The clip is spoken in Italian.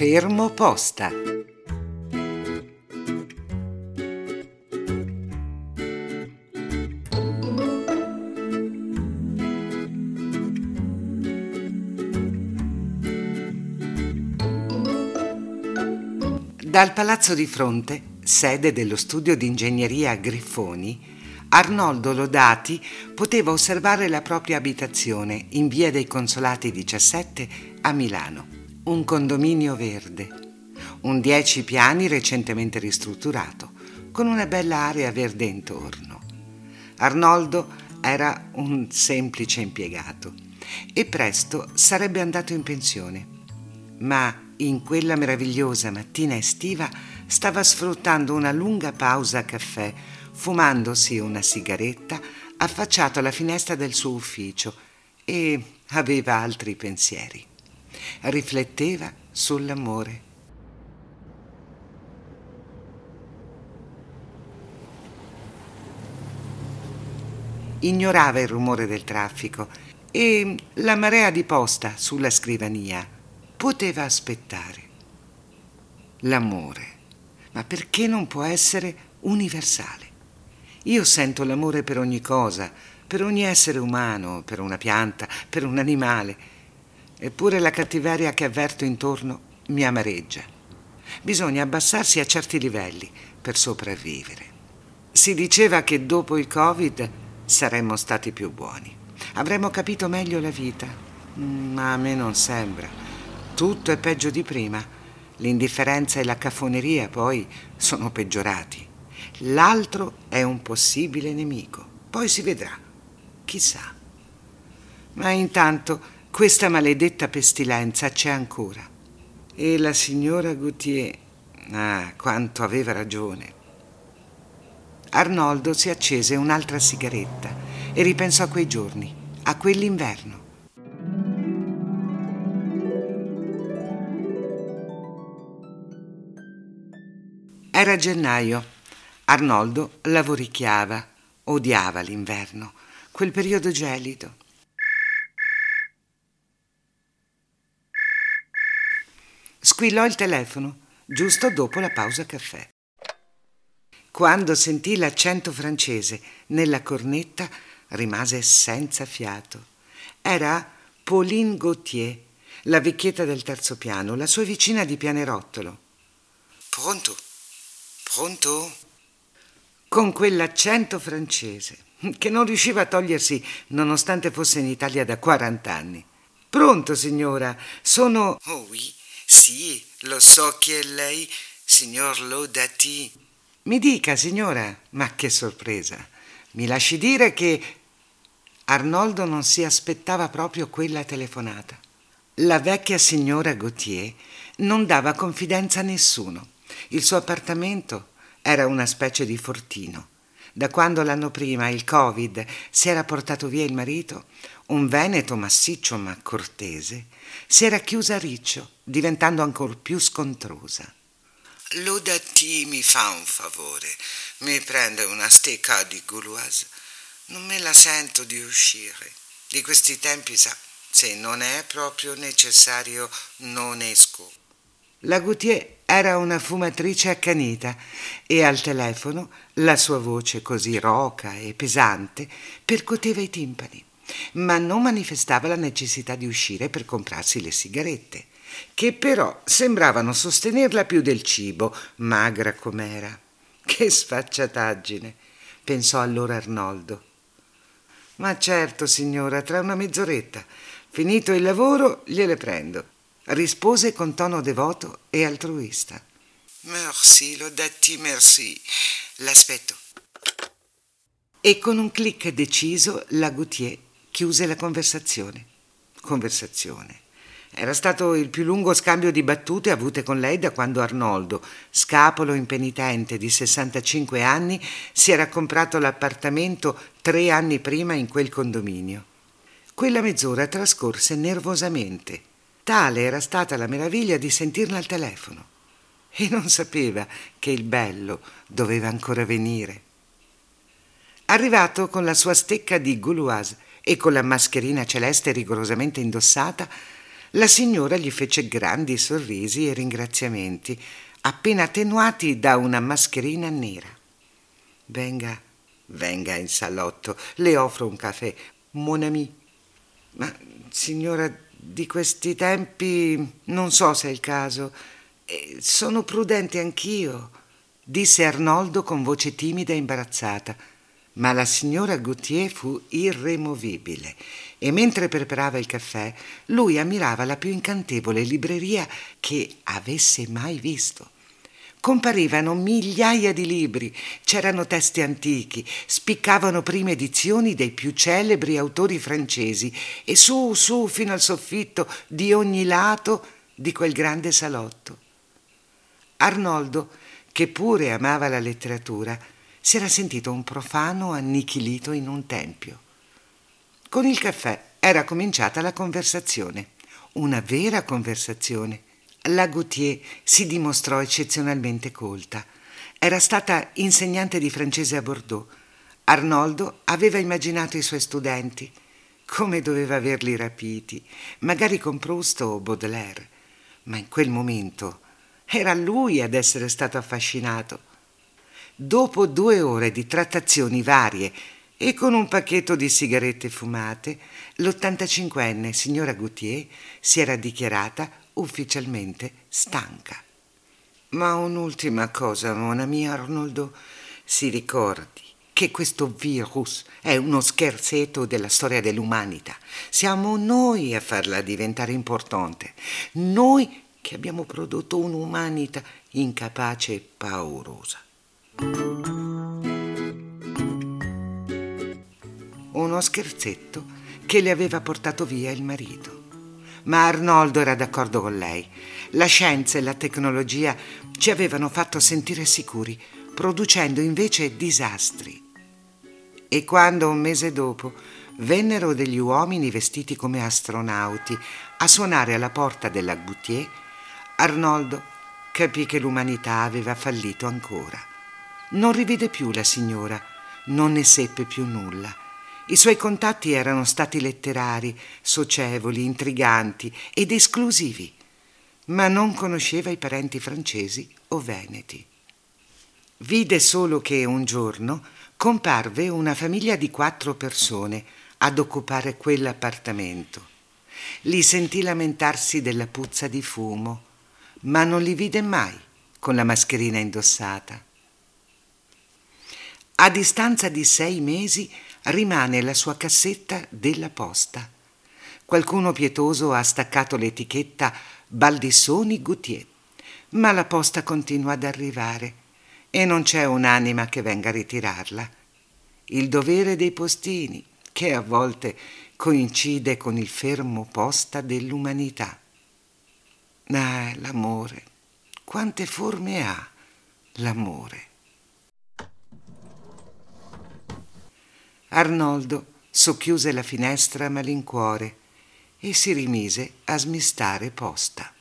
Fermo posta. Dal palazzo di fronte, sede dello studio di ingegneria Griffoni, Arnoldo Lodati poteva osservare la propria abitazione in via dei Consolati 17 a Milano, un condominio verde, un 10 piani recentemente ristrutturato, con una bella area verde intorno. Arnoldo era un semplice impiegato e presto sarebbe andato in pensione, ma in quella meravigliosa mattina estiva stava sfruttando una lunga pausa a caffè, fumandosi una sigaretta affacciato alla finestra del suo ufficio e aveva altri pensieri. Rifletteva sull'amore. Ignorava il rumore del traffico e la marea di posta sulla scrivania poteva aspettare. L'amore. Ma perché non può essere universale? Io sento l'amore per ogni cosa, per ogni essere umano, per una pianta, per un animale. Eppure la cattiveria che avverto intorno mi amareggia. Bisogna abbassarsi a certi livelli per sopravvivere. Si diceva che dopo il Covid saremmo stati più buoni. Avremmo capito meglio la vita, ma a me non sembra. Tutto è peggio di prima. L'indifferenza e la cafoneria poi sono peggiorati. L'altro è un possibile nemico. Poi si vedrà. Chissà. Ma intanto questa maledetta pestilenza c'è ancora. E la signora Gautier, ah, quanto aveva ragione. Arnoldo si accese un'altra sigaretta e ripensò a quei giorni, a quell'inverno. Era gennaio. Arnoldo lavoricchiava, odiava l'inverno, quel periodo gelido. Squillò il telefono, giusto dopo la pausa caffè. Quando sentì l'accento francese nella cornetta, rimase senza fiato. Era Pauline Gauthier, la vecchietta del terzo piano, la sua vicina di pianerottolo. Pronto? Pronto? Con quell'accento francese che non riusciva a togliersi nonostante fosse in Italia da 40 anni. Pronto, signora? Sono. Oh oui, sì, lo so che è lei, signor Lodati. Mi dica, signora, ma che sorpresa. Mi lasci dire che Arnoldo non si aspettava proprio quella telefonata. La vecchia signora Gautier non dava confidenza a nessuno. Il suo appartamento era una specie di fortino. Da quando l'anno prima il Covid si era portato via il marito, un veneto massiccio ma cortese, si era chiusa a riccio, diventando ancor più scontrosa. Lodati mi fa un favore, mi prende una stecca di Gouloise. Non me la sento di uscire. Di questi tempi sa, se non è proprio necessario non esco. La Gautier era una fumatrice accanita e al telefono la sua voce così roca e pesante percoteva i timpani, ma non manifestava la necessità di uscire per comprarsi le sigarette, che però sembravano sostenerla più del cibo, magra com'era. Che sfacciataggine, pensò allora Arnoldo. Ma certo, signora, tra una mezz'oretta, finito il lavoro, gliele prendo rispose con tono devoto e altruista. Merci, Lodati, merci. L'aspetto. E con un clic deciso la Gautier chiuse la conversazione. Conversazione. Era stato il più lungo scambio di battute avute con lei da quando Arnoldo, scapolo impenitente di 65 anni, si era comprato l'appartamento tre anni prima in quel condominio. Quella mezz'ora trascorse nervosamente Tale era stata la meraviglia di sentirla al telefono e non sapeva che il bello doveva ancora venire. Arrivato con la sua stecca di Gouloise e con la mascherina celeste rigorosamente indossata, La signora gli fece grandi sorrisi e ringraziamenti, appena attenuati da una mascherina nera. Venga, venga in salotto, le offro un caffè. Mon ami. Ma, signora, di questi tempi non so se è il caso. Eh, sono prudente anch'io, disse Arnoldo con voce timida e imbarazzata. Ma la signora Gautier fu irremovibile e mentre preparava il caffè lui ammirava la più incantevole libreria che avesse mai visto. Comparivano migliaia di libri, c'erano testi antichi, spiccavano prime edizioni dei più celebri autori francesi e su, su, fino al soffitto, di ogni lato di quel grande salotto. Arnoldo, che pure amava la letteratura, si era sentito un profano annichilito in un tempio. Con il caffè era cominciata la conversazione, una vera conversazione. La Gautier si dimostrò eccezionalmente colta. Era stata insegnante di francese a Bordeaux. Arnoldo aveva immaginato i suoi studenti, come doveva averli rapiti, magari con Proust o Baudelaire. Ma in quel momento era lui ad essere stato affascinato. Dopo due ore di trattazioni varie e con un pacchetto di sigarette fumate, l'85enne signora Gautier si era dichiarata ufficialmente stanca. Ma un'ultima cosa, mon ami Arnoldo, si ricordi che questo virus è uno scherzetto della storia dell'umanità. Siamo noi a farla diventare importante. Noi che abbiamo prodotto un'umanità incapace e paurosa. uno scherzetto che le aveva portato via il marito. Ma Arnoldo era d'accordo con lei. La scienza e la tecnologia ci avevano fatto sentire sicuri, producendo invece disastri. E quando un mese dopo vennero degli uomini vestiti come astronauti a suonare alla porta della Goutier, Arnoldo capì che l'umanità aveva fallito ancora. Non rivide più la signora, non ne seppe più nulla i suoi contatti erano stati letterari, socievoli, intriganti ed esclusivi, ma non conosceva i parenti francesi o veneti. Vide solo che un giorno comparve una famiglia di quattro persone ad occupare quell'appartamento. Li sentì lamentarsi della puzza di fumo, ma non li vide mai con la mascherina indossata. A distanza di sei mesi rimane la sua cassetta della posta. Qualcuno pietoso ha staccato l'etichetta Baldissoni Goutier, ma la posta continua ad arrivare e non c'è un'anima che venga a ritirarla. Il dovere dei postini, che a volte coincide con il fermo posta dell'umanità. Ah, l'amore, quante forme ha l'amore. Arnoldo socchiuse la finestra a malincuore e si rimise a smistare posta.